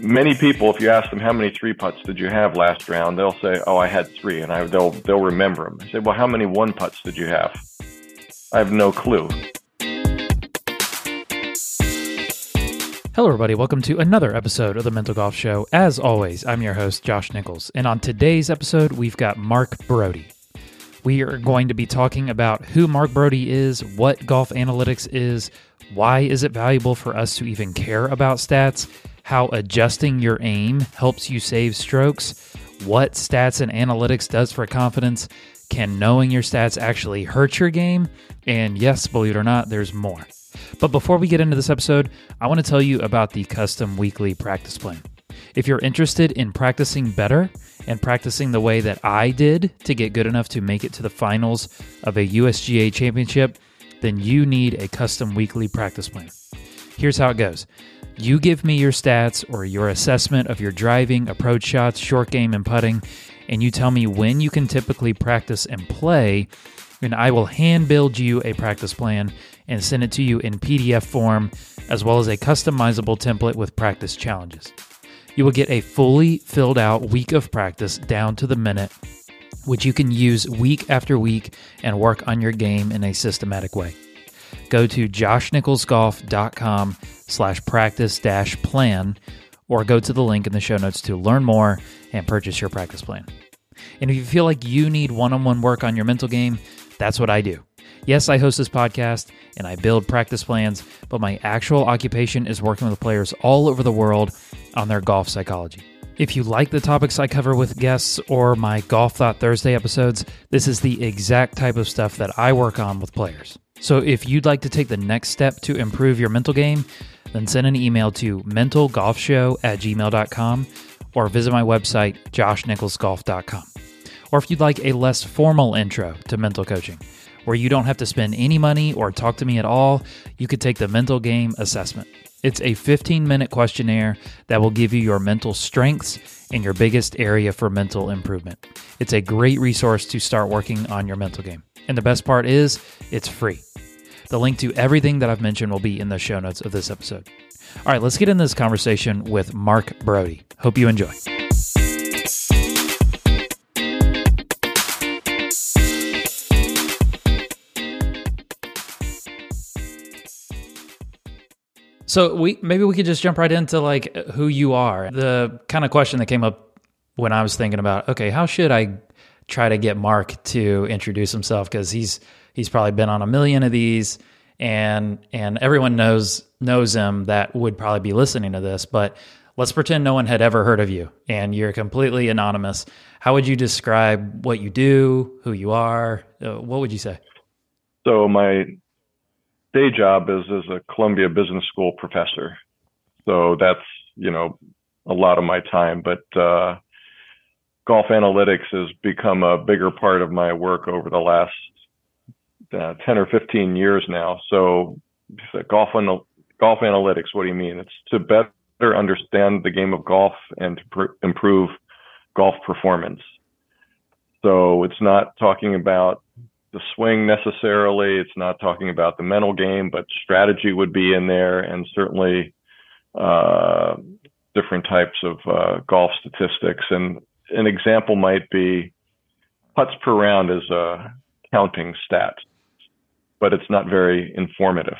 many people, if you ask them how many three putts did you have last round, they'll say, "Oh, I had three, and I, they'll they'll remember them. I say, "Well, how many one putts did you have?" I have no clue. Hello, everybody. Welcome to another episode of the Mental Golf Show. As always, I'm your host, Josh Nichols. And on today's episode, we've got Mark Broadie. We are going to be talking about who Mark Broadie is, what golf analytics is, why is it valuable for us to even care about stats, how adjusting your aim helps you save strokes, what stats and analytics does for confidence, can knowing your stats actually hurt your game, and yes, believe it or not, there's more. But before we get into this episode, I want to tell you about the custom weekly practice plan. If you're interested in practicing better and practicing the way that I did to get good enough to make it to the finals of a USGA championship, then you need a custom weekly practice plan. Here's how it goes you give me your stats or your assessment of your driving, approach shots, short game, and putting, and you tell me when you can typically practice and play, and I will hand build you a practice plan and send it to you in PDF form, as well as a customizable template with practice challenges. You will get a fully filled out week of practice down to the minute, which you can use week after week and work on your game in a systematic way. Go to joshnicholsgolf.com slash practice dash plan or go to the link in the show notes to learn more and purchase your practice plan. And if you feel like you need one on one work on your mental game, that's what I do. Yes, I host this podcast and I build practice plans, but my actual occupation is working with players all over the world on their golf psychology. If you like the topics I cover with guests or my Golf Thought Thursday episodes, this is the exact type of stuff that I work on with players. So if you'd like to take the next step to improve your mental game, then send an email to mentalgolfshow at gmail.com or visit my website, joshnicholsgolf.com. Or if you'd like a less formal intro to mental coaching, where you don't have to spend any money or talk to me at all, you could take the mental game assessment. It's a 15 minute questionnaire that will give you your mental strengths and your biggest area for mental improvement. It's a great resource to start working on your mental game. And the best part is, it's free. The link to everything that I've mentioned will be in the show notes of this episode. All right, let's get in this conversation with Mark Broadie. Hope you enjoy. So we maybe we could just jump right into like who you are. The kind of question that came up when I was thinking about, okay, how should I try to get Mark to introduce himself because he's he's probably been on a million of these and and everyone knows knows him that would probably be listening to this, but let's pretend no one had ever heard of you and you're completely anonymous. How would you describe what you do, who you are? Uh, what would you say? So my day job is as a Columbia Business School professor. So that's, you know, a lot of my time, but, uh, golf analytics has become a bigger part of my work over the last uh, 10 or 15 years now. So golf, golf analytics, what do you mean? It's to better understand the game of golf and to pr- improve golf performance. So it's not talking about the swing necessarily. It's not talking about the mental game, but strategy would be in there, and certainly uh, different types of uh, golf statistics. And an example might be putts per round is a counting stat, but it's not very informative.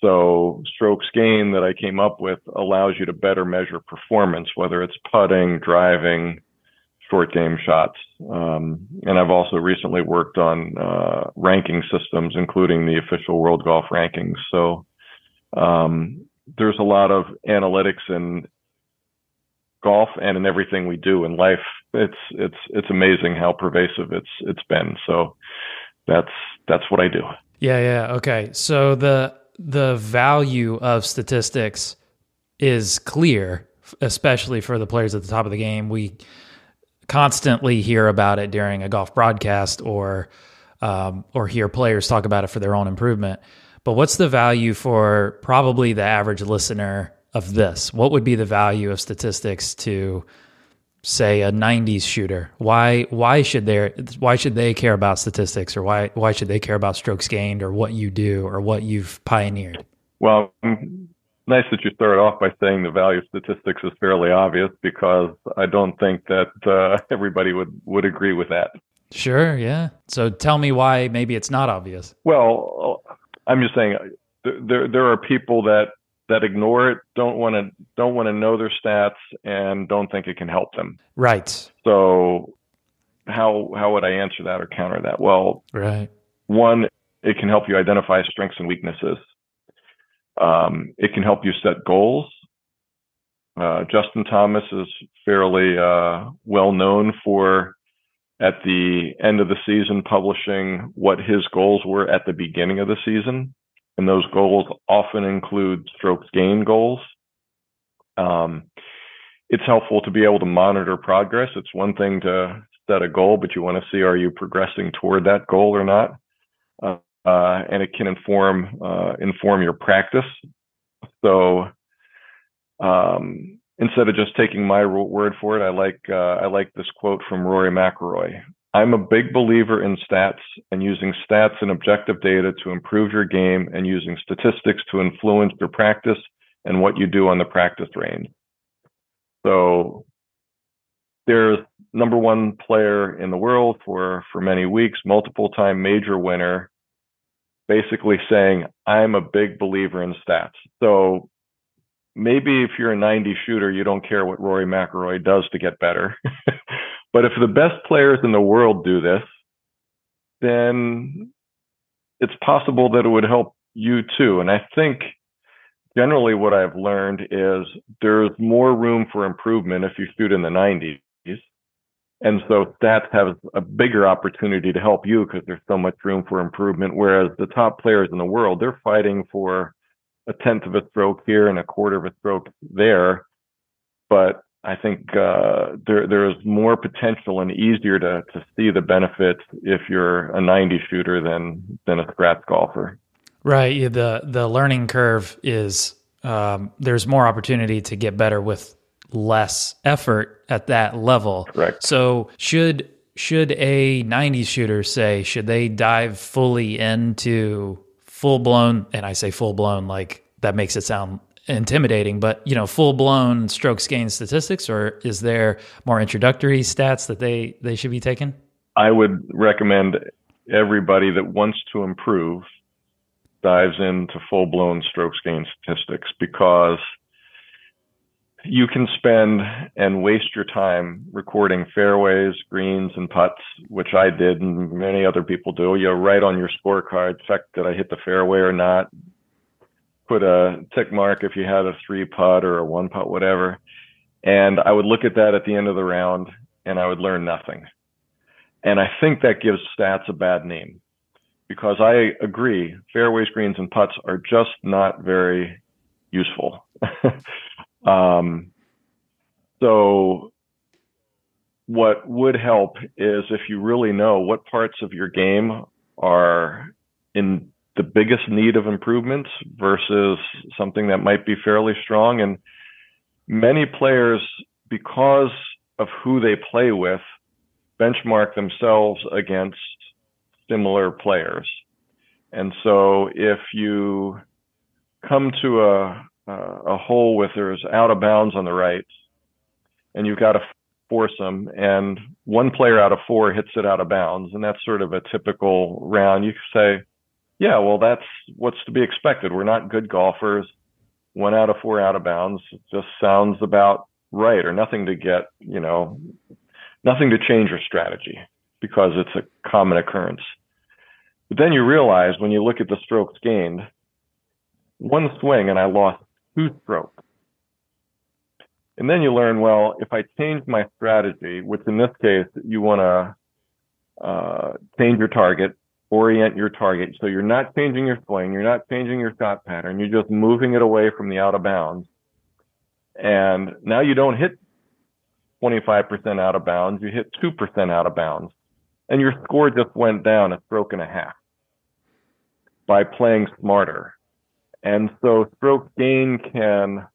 So strokes gained that I came up with allows you to better measure performance, whether it's putting, driving, short game shots. Um, and I've also recently worked on uh, ranking systems, including the official World Golf Rankings. So um, there's a lot of analytics in golf and in everything we do in life. It's it's it's amazing how pervasive it's it's been. So that's that's what I do. Yeah, yeah. Okay. So the the value of statistics is clear, especially for the players at the top of the game. We constantly hear about it during a golf broadcast or um, or hear players talk about it for their own improvement. But what's the value for probably the average listener of this? What would be the value of statistics to say a 90s shooter? Why why should they why should they care about statistics or why why should they care about strokes gained or what you do or what you've pioneered? Well, nice that you started off by saying the value of statistics is fairly obvious because I don't think that uh, everybody would, would agree with that. Sure, yeah. So tell me why maybe it's not obvious. Well, I'm just saying there there are people that that ignore it, don't want to don't want to know their stats and don't think it can help them. Right. So how how would I answer that or counter that? Well, right. One, it can help you identify strengths and weaknesses. Um, it can help you set goals. Uh, Justin Thomas is fairly uh, well known for at the end of the season publishing what his goals were at the beginning of the season. And those goals often include strokes gain goals. Um, it's helpful to be able to monitor progress. It's one thing to set a goal, but you want to see are you progressing toward that goal or not? Uh, uh, and it can inform uh, inform your practice. So um, instead of just taking my word for it, I like uh, I like this quote from Rory McIlroy. I'm a big believer in stats and using stats and objective data to improve your game and using statistics to influence your practice and what you do on the practice range. So there's number one player in the world for for many weeks, multiple time major winner, basically saying, I'm a big believer in stats. So maybe if you're a 90 shooter, you don't care what Rory McIlroy does to get better. but if the best players in the world do this, then it's possible that it would help you too. And I think generally what I've learned is there's more room for improvement if you shoot in the 90s. And so that has a bigger opportunity to help you because there's so much room for improvement. Whereas the top players in the world, they're fighting for a tenth of a stroke here and a quarter of a stroke there. But I think uh, there there is more potential and easier to to see the benefits if you're a 90 shooter than than a scratch golfer. Right. Yeah, The the learning curve is um, there's more opportunity to get better with less effort at that level. Correct. So should should a 90 shooter say should they dive fully into full blown and I say full blown like that makes it sound intimidating, but you know, full blown strokes gain statistics or is there more introductory stats that they they should be taking? I would recommend everybody that wants to improve dives into full blown strokes gain statistics because you can spend and waste your time recording fairways, greens, and putts, which I did and many other people do. You write on your scorecard, check did I hit the fairway or not. Put a tick mark if you had a three putt or a one putt, whatever. And I would look at that at the end of the round and I would learn nothing. And I think that gives stats a bad name because I agree fairways, greens, and putts are just not very useful. Um, so what would help is if you really know what parts of your game are in the biggest need of improvements versus something that might be fairly strong. And many players, because of who they play with, benchmark themselves against similar players. And so if you come to a, a hole with there's out of bounds on the right, and you've got foursome, and one player out of four hits it out of bounds, and that's sort of a typical round. You could say, yeah, well, that's what's to be expected. We're not good golfers. One out of four out of bounds just sounds about right, or nothing to get, you know, nothing to change your strategy because it's a common occurrence. But then you realize when you look at the strokes gained, one swing and I lost two strokes. And then you learn, well, if I change my strategy, which in this case, you want to uh, change your target, orient your target. So you're not changing your swing, you're not changing your shot pattern, you're just moving it away from the out of bounds. And now you don't hit 25% out of bounds, you hit 2% out of bounds. And your score just went down a stroke and a half by playing smarter and so stroke gain can,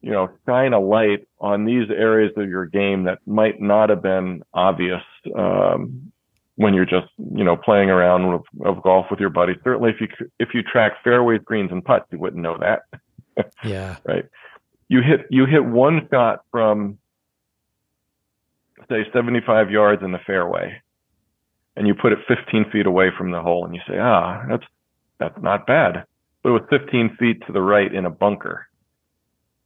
you know, shine a light on these areas of your game that might not have been obvious um, when you're just, you know, playing around with, of golf with your buddies. Certainly, if you if you track fairways, greens, and putts, you wouldn't know that. yeah. Right. You hit you hit one shot from say 75 yards in the fairway, and you put it 15 feet away from the hole, and you say, ah, that's that's not bad. But it was 15 feet to the right in a bunker,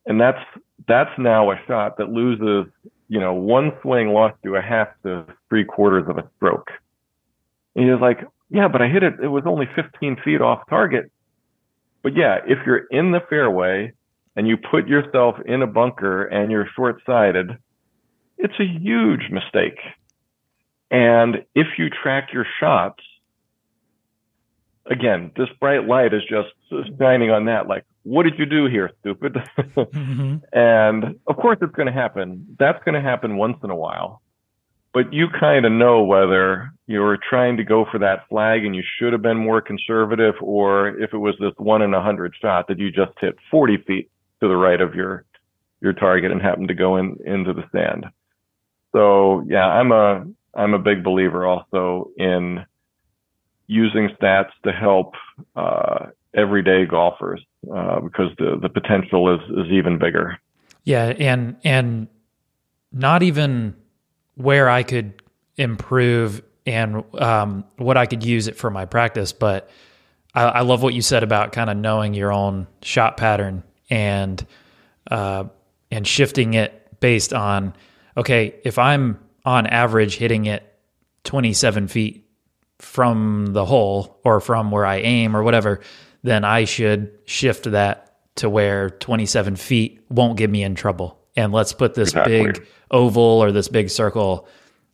and that's that's now a shot that loses. You know, one swing lost you a half to three quarters of a stroke. And he was like, yeah, but I hit it. It was only 15 feet off target. But yeah, if you're in the fairway and you put yourself in a bunker and you're short sighted, it's a huge mistake. And if you track your shots, again, this bright light is just shining on that. Like, what did you do here, stupid? mm-hmm. And of course, it's going to happen. That's going to happen once in a while. But you kind of know whether you were trying to go for that flag and you should have been more conservative, or if it was this one in a hundred shot that you just hit 40 feet to the right of your your target and happened to go in into the sand. So yeah, I'm a I'm a big believer also in using stats to help uh, everyday golfers uh, because the the potential is is even bigger. Yeah, and and not even where I could improve and um, what I could use it for my practice, but I, I love what you said about kind of knowing your own shot pattern and uh, and shifting it based on okay, if I'm on average hitting it 27 feet from the hole or from where I aim or whatever, then I should shift that to where 27 feet won't get me in trouble. And let's put this exactly. big oval or this big circle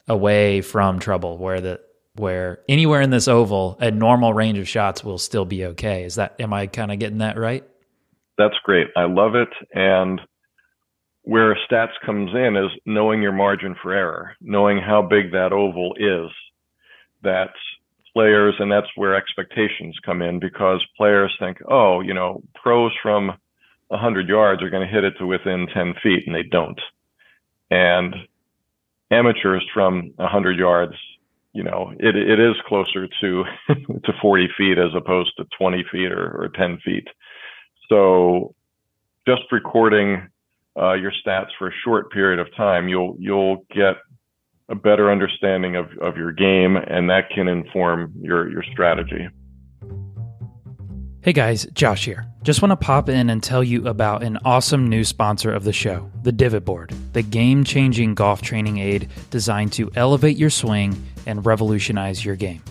away from trouble where the where anywhere in this oval a normal range of shots will still be okay. Is that am I kind of getting that right? That's great. I love it and where stats comes in is knowing your margin for error, knowing how big that oval is. That players, and that's where expectations come in because players think, oh, you know, pros from 100 yards are going to hit it to within 10 feet, and they don't. And amateurs from 100 yards, you know, it, it is closer to to 40 feet as opposed to 20 feet or, or 10 feet. So just recording uh, your stats for a short period of time, you'll you'll get a better understanding of, of your game, and that can inform your your strategy. Hey guys, Josh here. Just want to pop in and tell you about an awesome new sponsor of the show, the Divot Board, the game changing golf training aid designed to elevate your swing and revolutionize your game.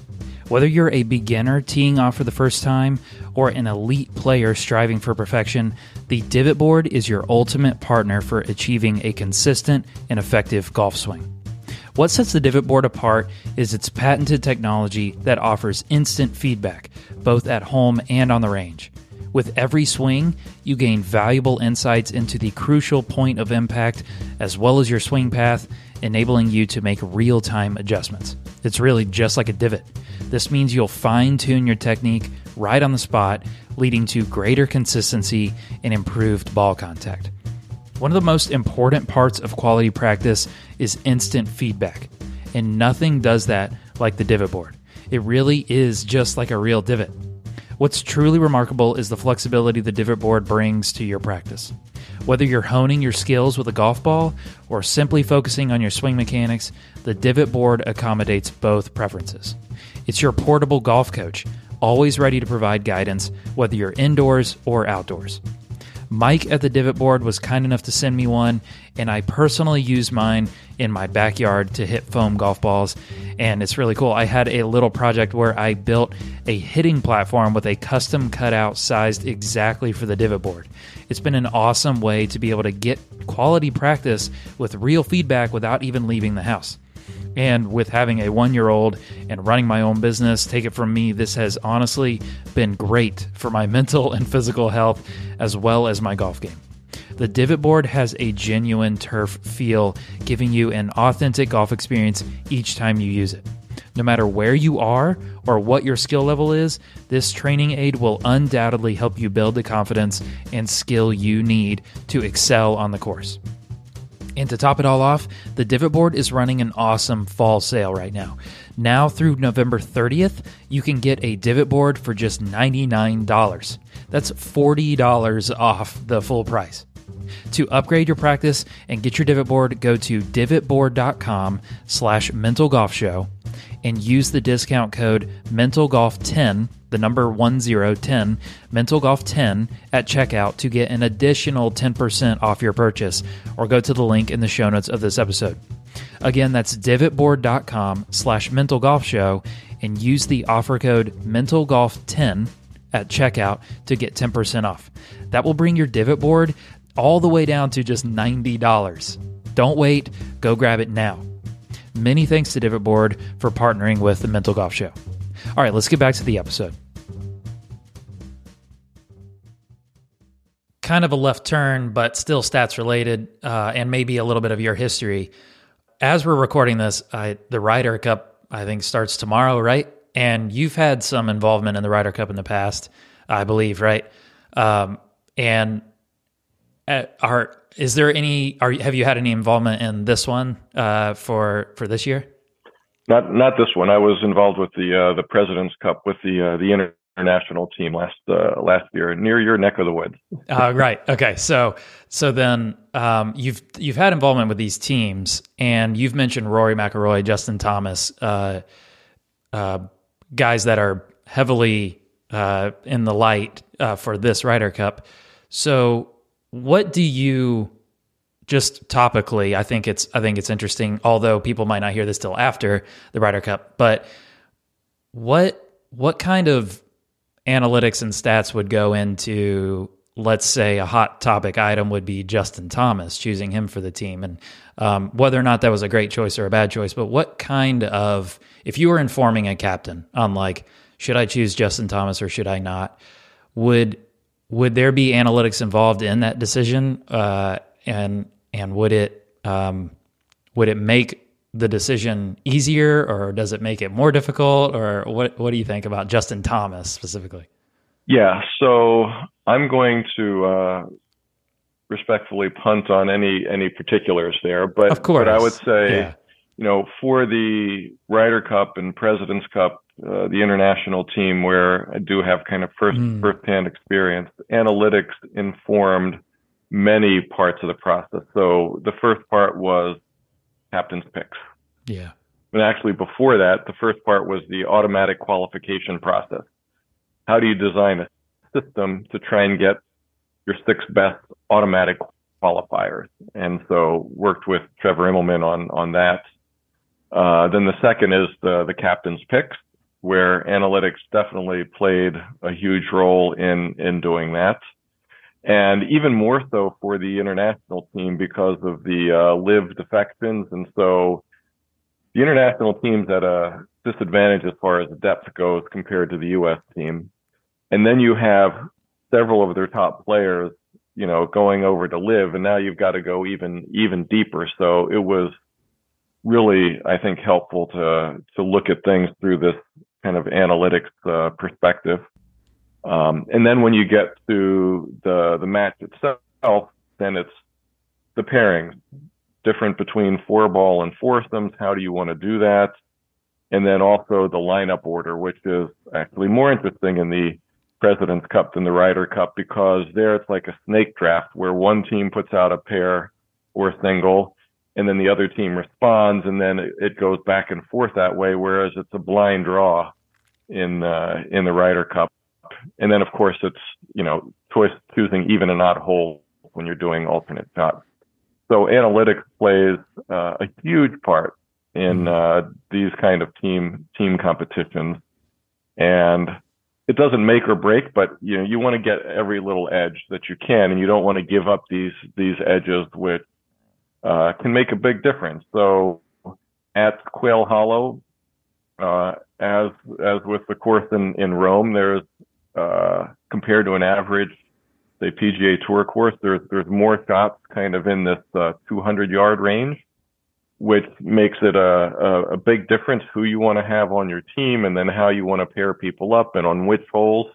Whether you're a beginner teeing off for the first time or an elite player striving for perfection, the Divot Board is your ultimate partner for achieving a consistent and effective golf swing. What sets the Divot Board apart is its patented technology that offers instant feedback, both at home and on the range. With every swing, you gain valuable insights into the crucial point of impact as well as your swing path, enabling you to make real time adjustments. It's really just like a divot. This means you'll fine tune your technique right on the spot, leading to greater consistency and improved ball contact. One of the most important parts of quality practice is instant feedback, and nothing does that like the divot board. It really is just like a real divot. What's truly remarkable is the flexibility the divot board brings to your practice. Whether you're honing your skills with a golf ball or simply focusing on your swing mechanics, the divot board accommodates both preferences. It's your portable golf coach, always ready to provide guidance, whether you're indoors or outdoors. Mike at the Divot Board was kind enough to send me one, and I personally use mine in my backyard to hit foam golf balls. And it's really cool. I had a little project where I built a hitting platform with a custom cutout sized exactly for the Divot Board. It's been an awesome way to be able to get quality practice with real feedback without even leaving the house. And with having a one year old and running my own business, take it from me, this has honestly been great for my mental and physical health as well as my golf game. The divot board has a genuine turf feel, giving you an authentic golf experience each time you use it. No matter where you are or what your skill level is, this training aid will undoubtedly help you build the confidence and skill you need to excel on the course. And to top it all off, the Divot Board is running an awesome fall sale right now. Now through November 30th, you can get a Divot Board for just $99. That's $40 off the full price. To upgrade your practice and get your divot board, go to divotboard.com slash mental golf show and use the discount code mentalgolf10, the number 1010, mentalgolf10 at checkout to get an additional 10% off your purchase or go to the link in the show notes of this episode. Again, that's divotboard.com slash mental golf show and use the offer code mentalgolf10 at checkout to get 10% off. That will bring your divot board all the way down to just $90. Don't wait, go grab it now. Many thanks to Divot Board for partnering with the Mental Golf Show. All right, let's get back to the episode. Kind of a left turn, but still stats related, uh, and maybe a little bit of your history. As we're recording this, I, the Ryder Cup, I think, starts tomorrow, right? And you've had some involvement in the Ryder Cup in the past, I believe, right? Um, and are is there any? Are have you had any involvement in this one uh, for for this year? Not not this one. I was involved with the uh, the President's Cup with the uh, the international team last uh, last year near your neck of the woods. uh, right. Okay. So so then um, you've you've had involvement with these teams, and you've mentioned Rory McIlroy, Justin Thomas, uh, uh, guys that are heavily uh, in the light uh, for this Ryder Cup. So what do you just topically? I think it's I think it's interesting. Although people might not hear this till after the Ryder Cup, but what what kind of analytics and stats would go into let's say a hot topic item would be Justin Thomas, choosing him for the team, and um, whether or not that was a great choice or a bad choice. But what kind of, if you were informing a captain on like, should I choose Justin Thomas or should I not, would would there be analytics involved in that decision? Uh, and and would it um, would it make the decision easier, or does it make it more difficult, or what what do you think about Justin Thomas specifically? Yeah, so I'm going to uh, respectfully punt on any any particulars there, but of course, but I would say, yeah. you know, for the Ryder Cup and President's Cup, uh, the international team where I do have kind of first mm. firsthand experience. Analytics informed many parts of the process. So the first part was captain's picks. Yeah. And actually before that, the first part was the automatic qualification process. How do you design a system to try and get your six best automatic qualifiers? And so worked with Trevor Immelman on on that. Uh, then the second is the the captain's picks where analytics definitely played a huge role in in doing that. And even more so for the international team because of the uh, LIV defections and so the international team's at a disadvantage as far as depth goes compared to the US team. And then you have several of their top players you know going over to LIV, and now you've got to go even even deeper. So it was really i think helpful to to look at things through this kind of analytics uh, perspective. Um, and then when you get to the the match itself, then it's the pairing, different between four ball and foursomes. How do you want to do that? And then also the lineup order, which is actually more interesting in the President's Cup than the Ryder Cup because there it's like a snake draft where one team puts out a pair or a single, and then the other team responds, and then it goes back and forth that way. Whereas it's a blind draw in uh, in the Ryder Cup, and then of course it's you know choice choosing even and odd hole when you're doing alternate shots. So analytics plays uh, a huge part in uh, these kind of team team competitions, and it doesn't make or break, but you know you want to get every little edge that you can, and you don't want to give up these these edges which uh, can make a big difference. So at Quail Hollow, uh, as as with the course in in Rome, there's uh, compared to an average, say PGA Tour course, there's there's more shots kind of in this uh, 200 yard range, which makes it a, a, a big difference who you want to have on your team and then how you want to pair people up and on which holes.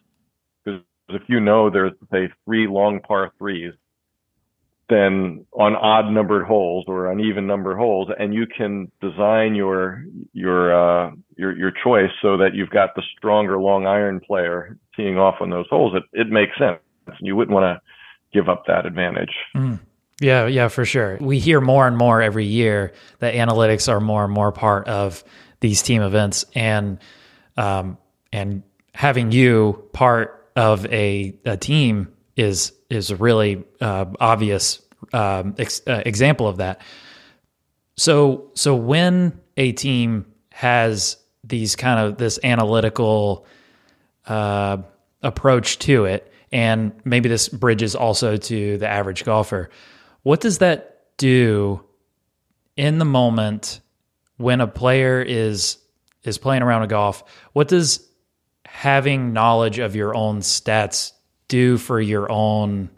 Because if you know there's say three long par threes than on odd numbered holes or on even numbered holes and you can design your your uh your your choice so that you've got the stronger long iron player teeing off on those holes. It it makes sense. You wouldn't want to give up that advantage. Mm. yeah yeah for sure. We hear more and more every year that analytics are more and more part of these team events and um and having you part of a, a team is is a really uh, obvious um, ex- uh, example of that. So so when a team has these kind of this analytical uh, approach to it, and maybe this bridges also to the average golfer, what does that do in the moment when a player is is playing around a golf? What does having knowledge of your own stats do for your own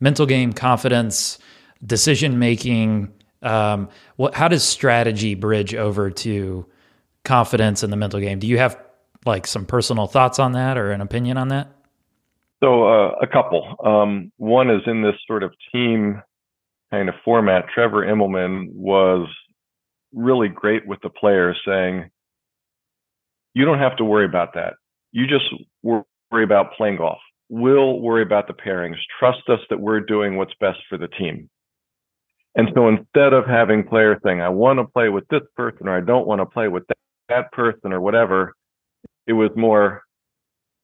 mental game, confidence, decision making? Um, what, how does strategy bridge over to confidence in the mental game? Do you have like some personal thoughts on that or an opinion on that? So uh, a couple. Um, one is in this sort of team kind of format. Trevor Immelman was really great with the players, saying, "You don't have to worry about that. You just worry about playing golf. We'll worry about the pairings. Trust us that we're doing what's best for the team. And so instead of having players saying, I want to play with this person or I don't want to play with that, that person or whatever, it was more,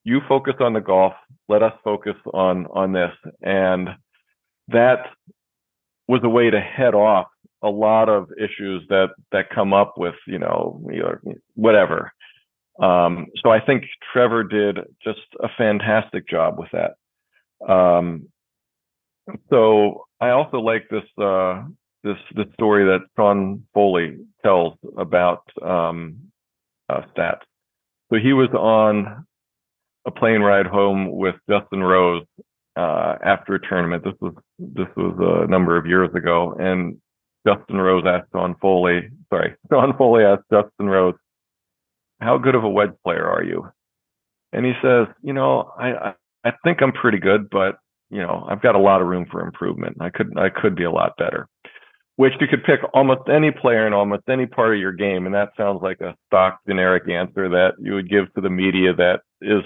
you focus on the golf, let us focus on, on this. And that was a way to head off a lot of issues that, that come up with, you know, whatever. Um, so I think Trevor did just a fantastic job with that. Um, so I also like this uh, this this story that Sean Foley tells about um, uh, stats. So he was on a plane ride home with Justin Rose uh, after a tournament. This was this was a number of years ago, and Justin Rose asked Sean Foley. Sorry, Sean Foley asked Justin Rose, how good of a wedge player are you? And he says, you know, I, I think I'm pretty good, but you know, I've got a lot of room for improvement. I could, I could be a lot better. Which you could pick almost any player in almost any part of your game, and that sounds like a stock generic answer that you would give to the media that is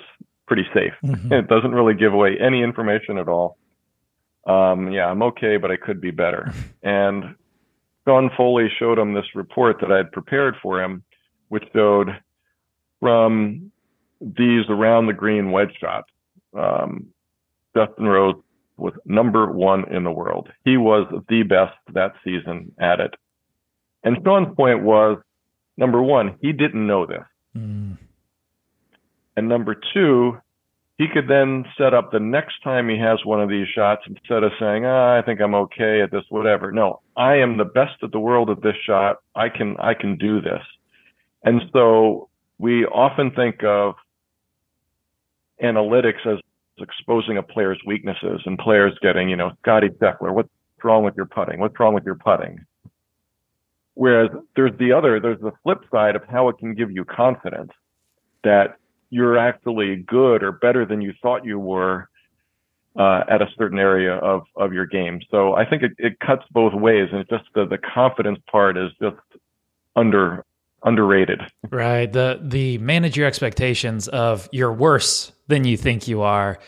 pretty safe. Mm-hmm. It doesn't really give away any information at all. Um, yeah, I'm okay, but I could be better. and Sean Foley showed him this report that I had prepared for him, which showed from these around the green wedge shots. Um, Justin Rose was number one in the world. He was the best that season at it. And Sean's point was number one, he didn't know this. Mm. And number two, he could then set up the next time he has one of these shots instead of saying, oh, I think I'm okay at this, whatever. No, I am the best at the world at this shot. I can, I can do this. And so we often think of analytics as exposing a player's weaknesses and players getting, you know, Scottie Scheffler, what's wrong with your putting? What's wrong with your putting? Whereas there's the other, there's the flip side of how it can give you confidence that you're actually good or better than you thought you were uh, at a certain area of, of your game. So I think it, it cuts both ways, and it's just the, the confidence part is just under underrated. Right. The the manage your expectations of you're worse than you think you are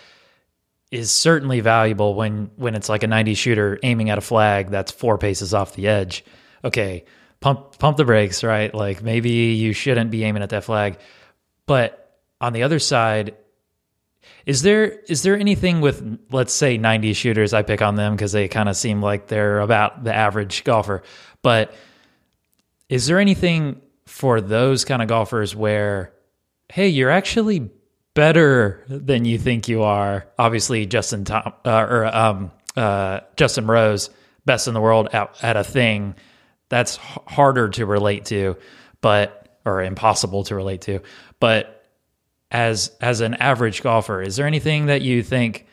is certainly valuable when when it's like a 90 shooter aiming at a flag that's four paces off the edge. Okay, pump pump the brakes, right? Like maybe you shouldn't be aiming at that flag. But on the other side, is there is there anything with let's say 90 shooters I pick on them because they kind of seem like they're about the average golfer, but is there anything for those kind of golfers where, hey, you're actually better than you think you are. Obviously, Justin Tom uh, or um, uh, Justin Rose, best in the world at, at a thing that's h- harder to relate to, but or impossible to relate to. But as as an average golfer, is there anything that you think?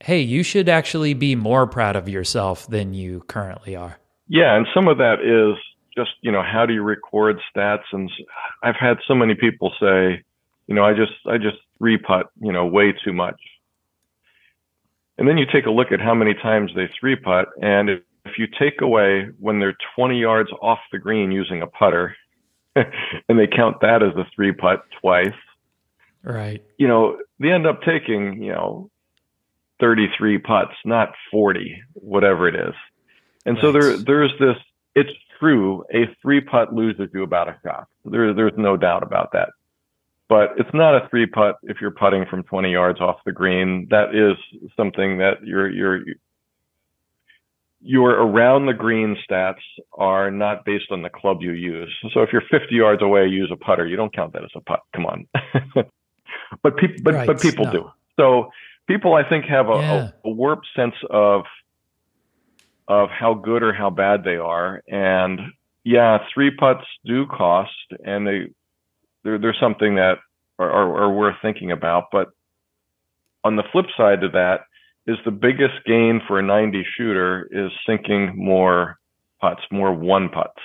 Hey, you should actually be more proud of yourself than you currently are. Yeah, and some of that is just you know how do you record stats and i've had so many people say you know i just i just reputt you know way too much And then you take a look at how many times they three putt. And if, if you take away when they're 20 yards off the green using a putter, and they count that as a three putt twice, right? You know, they end up taking, you know, 33 putts, not 40, whatever it is. And right. so there, there's this, it's true, a three putt loses you about a shot. There, there's no doubt about that. But it's not a three putt if you're putting from 20 yards off the green. That is something that you're, you're, your around the green stats are not based on the club you use. So if you're 50 yards away, use a putter. You don't count that as a putt. Come on. but people, but, right. but people no. do. So people, I think, have a, yeah. a, a warped sense of of how good or how bad they are. And yeah, three putts do cost, and they they're, they're something that are, are, are worth thinking about. But on the flip side to that is the biggest gain for a 90 shooter is sinking more putts, more one putts.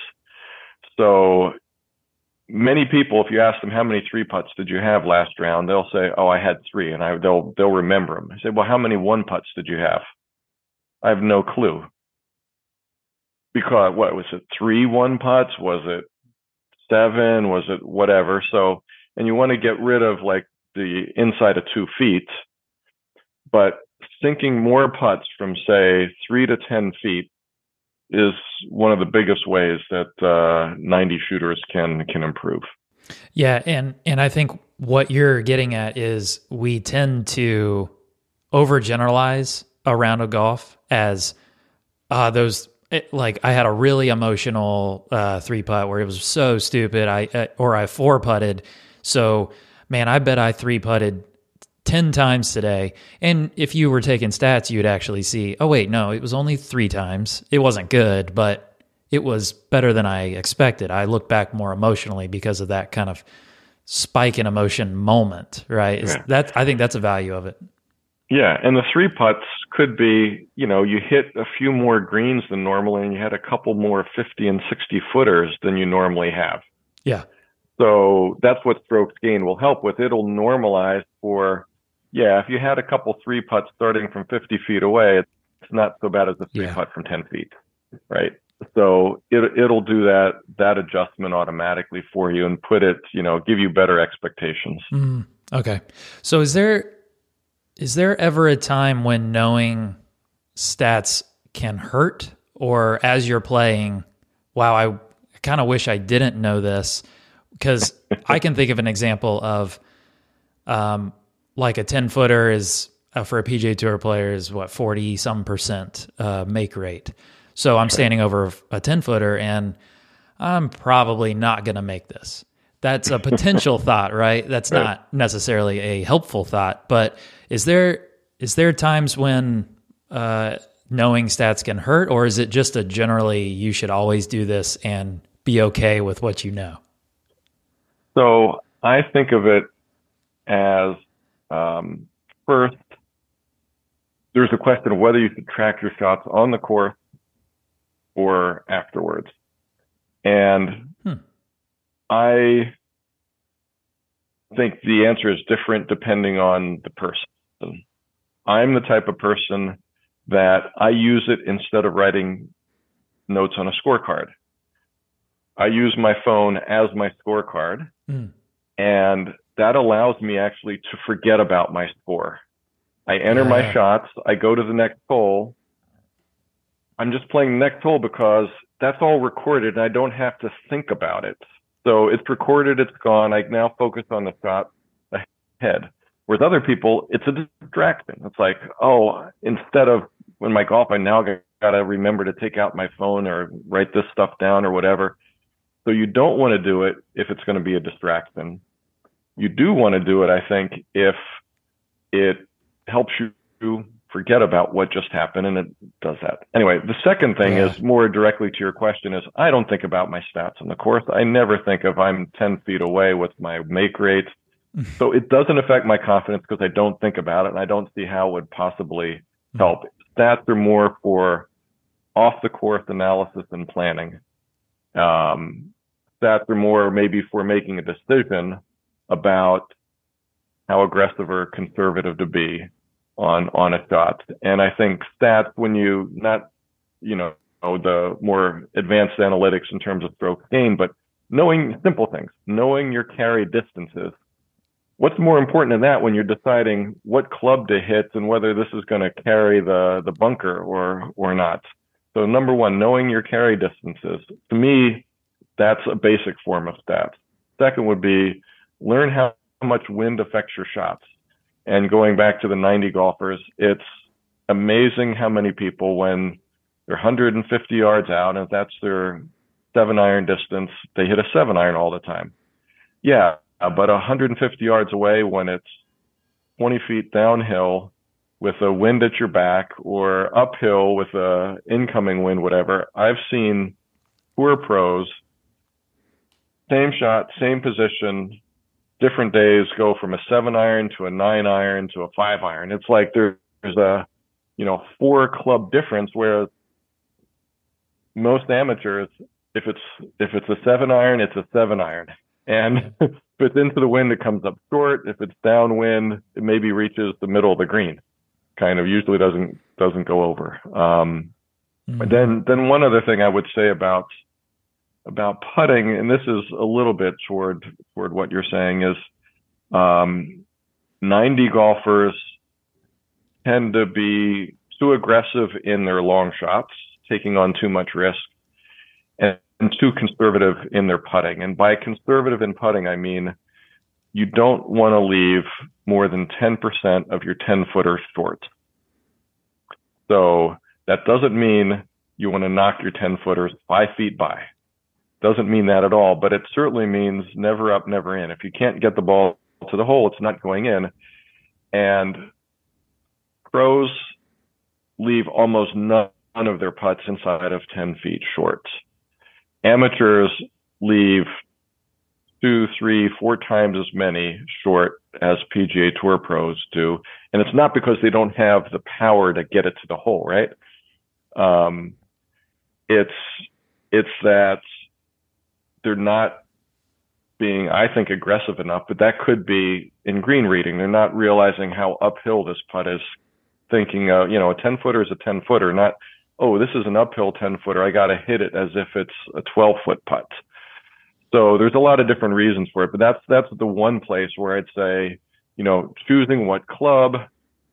So many people, if you ask them how many three putts did you have last round, they'll say, "Oh, I had three, and I they'll they'll remember them. I say, "Well, how many one putts did you have?" I have no clue. Because what was it? Three one putts? Was it seven? Was it whatever? So, and you want to get rid of like the inside of two feet, but sinking more putts from say three to 10 feet is one of the biggest ways that uh, 90 shooters can can improve. Yeah, and and I think what you're getting at is we tend to overgeneralize a round of golf as uh, those it, like I had a really emotional uh, three putt where it was so stupid. I uh, or I four putted. So man, I bet I three putted 10 times today. And if you were taking stats, you'd actually see, oh, wait, no, it was only three times. It wasn't good, but it was better than I expected. I look back more emotionally because of that kind of spike in emotion moment, right? Is yeah. that I think that's a value of it. Yeah, and the three putts could be, you know, you hit a few more greens than normally and you had a couple more 50 and 60 footers than you normally have. Yeah. So that's what strokes gain will help with. It'll normalize for yeah, if you had a couple three putts starting from 50 feet away, it's not so bad as a three yeah. putt from 10 feet, right? So it, it'll do that that adjustment automatically for you and put it, you know, give you better expectations. Mm, okay. So is there is there ever a time when knowing stats can hurt, or as you're playing, wow, I kind of wish I didn't know this because I can think of an example of um, like a 10 footer is uh, for a PGA Tour player is what 40 some percent uh, make rate. So I'm standing over a 10 footer and I'm probably not going to make this. That's a potential thought, right? That's right. not necessarily a helpful thought, but is there is there times when uh, knowing stats can hurt, or is it just a generally you should always do this and be okay with what you know? So I think of it as um, first, there's a question of whether you should track your shots on the course or afterwards. And. I think the answer is different depending on the person. I'm the type of person that I use it instead of writing notes on a scorecard. I use my phone as my scorecard. Hmm. And that allows me actually to forget about my score. I enter yeah. my shots, I go to the next hole. I'm just playing the next hole because that's all recorded and I don't have to think about it. So it's recorded, it's gone. I now focus on the shot ahead. Whereas other people, it's a distraction. It's like, oh, instead of when my golf, I now got to remember to take out my phone or write this stuff down or whatever. So you don't want to do it if it's going to be a distraction you do want to do it, I think, if it helps you forget about what just happened and it does that. Anyway, the second thing yeah. is more directly to your question is I don't think about my stats on the course. I never think of I'm 10 feet away with my make rate. so it doesn't affect my confidence because I don't think about it and I don't see how it would possibly help. Stats are more for off the course analysis and planning. Um, stats are more maybe for making a decision about how aggressive or conservative to be. On on a shot. And I think stats when you not you know the more advanced analytics in terms of stroke gain, but knowing simple things, knowing your carry distances. What's more important than that when you're deciding what club to hit and whether this is going to carry the the bunker or or not? So number one, knowing your carry distances. To me, that's a basic form of stats. Second would be learn how much wind affects your shots. And going back to the 90 golfers, it's amazing how many people, when they're 150 yards out, and that's their seven iron distance, they hit a seven iron all the time. Yeah, but 150 yards away when it's 20 feet downhill with a wind at your back or uphill with a incoming wind, whatever. I've seen poor pros, same shot, same position, different days go from a seven iron to a nine iron to a five iron. It's like there's a, you know, four club difference where most amateurs, if it's, if it's a seven iron, it's a seven iron. And if it's into the wind, it comes up short. If it's downwind, it maybe reaches the middle of the green. Kind of usually doesn't, doesn't go over. Um, mm-hmm. then, then one other thing I would say about about putting, and this is a little bit toward toward what you're saying, is um, 90 golfers tend to be too aggressive in their long shots, taking on too much risk, and, and too conservative in their putting. And by conservative in putting, I mean you don't want to leave more than 10% of your 10 footer short. So that doesn't mean you want to knock your 10 footers five feet by doesn't mean that at all, but it certainly means never up, never in. If you can't get the ball to the hole, it's not going in. And pros leave almost none of their putts inside of 10 feet short. Amateurs leave two, three, four times as many short as PGA Tour pros do. And it's not because they don't have the power to get it to the hole, right? Um, it's, it's that they're not being, I think, aggressive enough, but that could be in green reading. They're not realizing how uphill this putt is, thinking, uh, you know, a 10 footer is a 10 footer, not, oh, this is an uphill 10 footer. I got to hit it as if it's a 12 foot putt. So there's a lot of different reasons for it, but that's, that's the one place where I'd say, you know, choosing what club,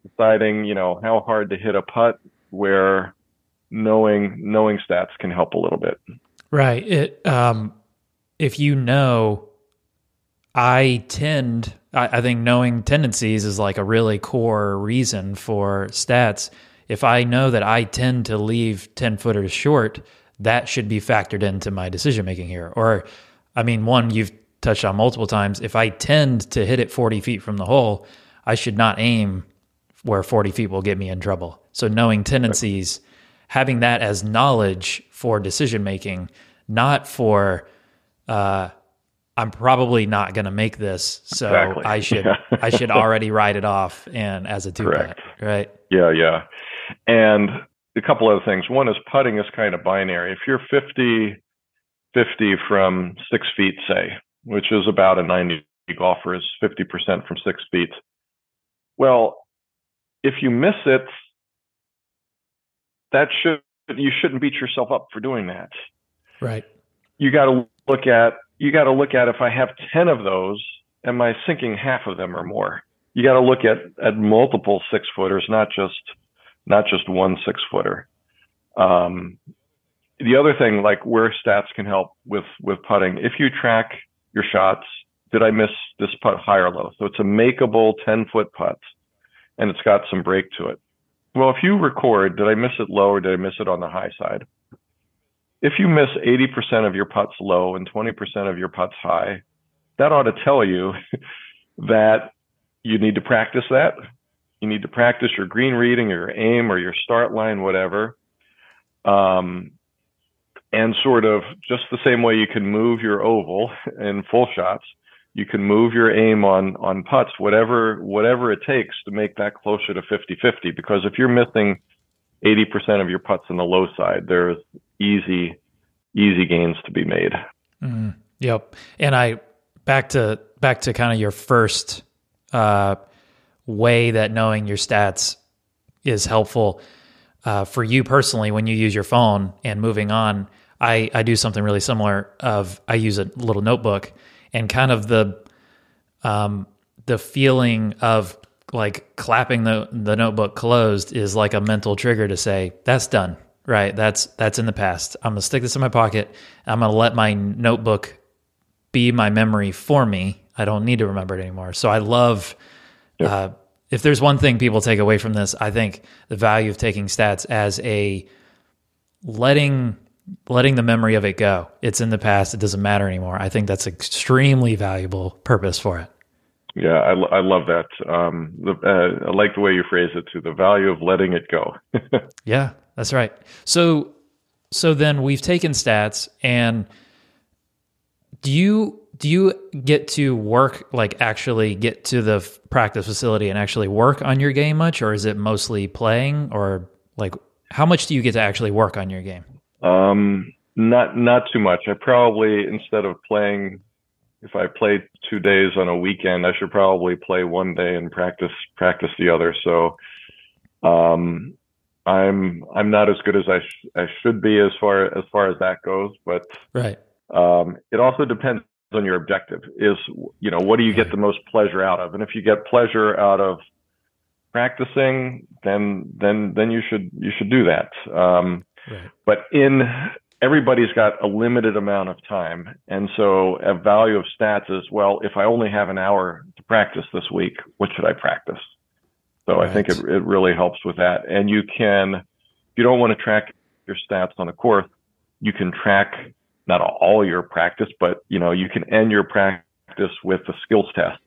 deciding, you know, how hard to hit a putt where knowing, knowing stats can help a little bit. Right. It, um, if you know, I tend, I, I think knowing tendencies is like a really core reason for stats. If I know that I tend to leave 10 footers short, that should be factored into my decision making here. Or, I mean, one you've touched on multiple times. If I tend to hit it 40 feet from the hole, I should not aim where 40 feet will get me in trouble. So, knowing tendencies, having that as knowledge for decision making, not for uh, I'm probably not going to make this, so exactly. I should yeah. I should already write it off and as a two Correct. putt, right? Yeah, yeah. And a couple other things. One is putting is kind of binary. If you're 50 50 from six feet, say, which is about a 90 golfer is 50% from six feet. Well, if you miss it, that should you shouldn't beat yourself up for doing that. Right. You got to look at you got to look at if I have 10 of those, am I sinking half of them or more? You got to look at at multiple six footers, not just not just one six footer. Um, the other thing, like where stats can help with with putting, if you track your shots, did I miss this putt high or low? So it's a makeable 10 foot putt, and it's got some break to it. Well, if you record, did I miss it low or did I miss it on the high side? If you miss 80% of your putts low and 20% of your putts high, that ought to tell you that you need to practice that. You need to practice your green reading or your aim or your start line, whatever. Um, and sort of just the same way you can move your oval in full shots, you can move your aim on, on putts, whatever, whatever it takes to make that closer to 50 50. Because if you're missing 80% of your putts on the low side, there's easy, easy gains to be made. Mm, yep. And I back to back to kind of your first uh, way that knowing your stats is helpful uh, for you personally when you use your phone and moving on. I, I do something really similar of I use a little notebook and kind of the um, the feeling of like clapping the the notebook closed is like a mental trigger to say that's done right. That's that's in the past. I'm gonna stick this in my pocket. I'm gonna let my notebook be my memory for me. I don't need to remember it anymore. So i love yep. uh, if there's one thing people take away from this i think the value of taking stats as a letting letting the memory of it go. It's in the past. It doesn't matter anymore. I think that's extremely valuable purpose for it. Yeah, I, I love that. Um, the, uh, I like the way you phrase it too. The value of letting it go. yeah, that's right. So, so then we've taken stats, and do you do you get to work like actually get to the practice facility and actually work on your game much, or is it mostly playing, or like how much do you get to actually work on your game? Um, not not too much. I probably instead of playing if I play two days on a weekend, I should probably play one day and practice practice the other. So um, I'm I'm not as good as I sh- I should be as far as far as that goes. But right, um, it also depends on your objective. Is you know what do you get the most pleasure out of? And if you get pleasure out of practicing, then then then you should you should do that. Um, right. But in everybody's got a limited amount of time. And so a value of stats is, well, if I only have an hour to practice this week, what should I practice? So right. I think it, it really helps with that. And you can, if you don't want to track your stats on a course, you can track not all your practice, but you know, you can end your practice with a skills test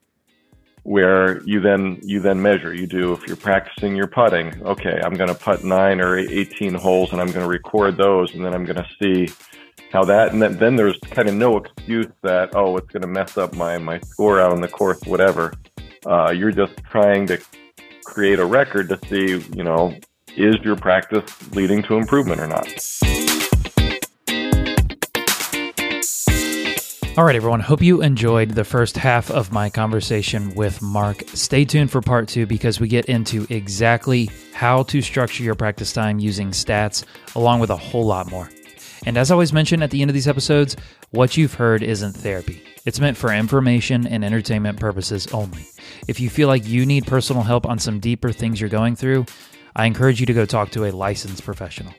where you then you then measure. You do if you're practicing your putting. Okay, I'm going to putt nine or 18 holes, and I'm going to record those, and then I'm going to see how that. And then, then there's kind of no excuse that oh, it's going to mess up my my score out on the course, whatever. Uh, you're just trying to create a record to see, you know, is your practice leading to improvement or not. All right, everyone. Hope you enjoyed the first half of my conversation with Mark. Stay tuned for part two because we get into exactly how to structure your practice time using stats, along with a whole lot more. And as I always mention at the end of these episodes, what you've heard isn't therapy. It's meant for information and entertainment purposes only. If you feel like you need personal help on some deeper things you're going through, I encourage you to go talk to a licensed professional.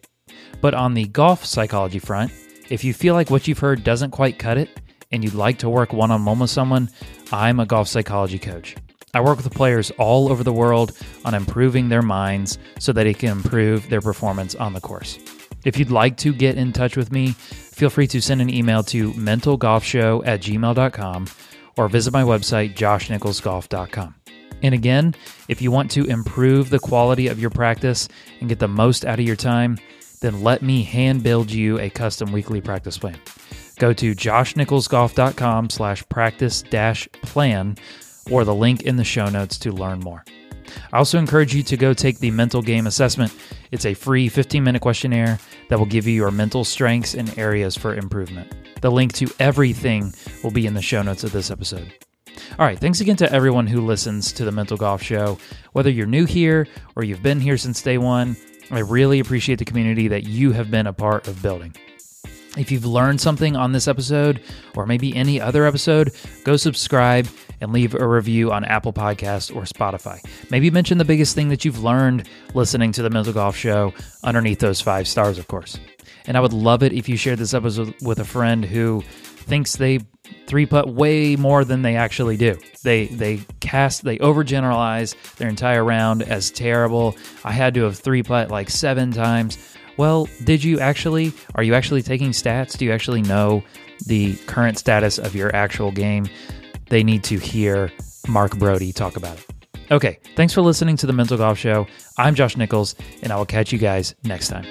But on the golf psychology front, if you feel like what you've heard doesn't quite cut it, and you'd like to work one on one with someone, I'm a golf psychology coach. I work with players all over the world on improving their minds so that it can improve their performance on the course. If you'd like to get in touch with me, feel free to send an email to mentalgolfshow at gmail.com or visit my website, joshnicholsgolf.com. And again, if you want to improve the quality of your practice and get the most out of your time, then let me hand build you a custom weekly practice plan. Go to joshnicholsgolf.com slash practice dash plan or the link in the show notes to learn more. I also encourage you to go take the mental game assessment. It's a free 15 minute questionnaire that will give you your mental strengths and areas for improvement. The link to everything will be in the show notes of this episode. All right, thanks again to everyone who listens to the Mental Golf Show. Whether you're new here or you've been here since day one, I really appreciate the community that you have been a part of building. If you've learned something on this episode or maybe any other episode, go subscribe and leave a review on Apple Podcast or Spotify. Maybe mention the biggest thing that you've learned listening to the Mental Golf Show underneath those five stars, of course. And I would love it if you shared this episode with a friend who thinks they three putt way more than they actually do. They they cast they overgeneralize their entire round as terrible. I had to have three putt like seven times. Well, did you actually? Are you actually taking stats? Do you actually know the current status of your actual game? They need to hear Mark Broadie talk about it. Okay, thanks for listening to the Mental Golf Show. I'm Josh Nichols, and I will catch you guys next time.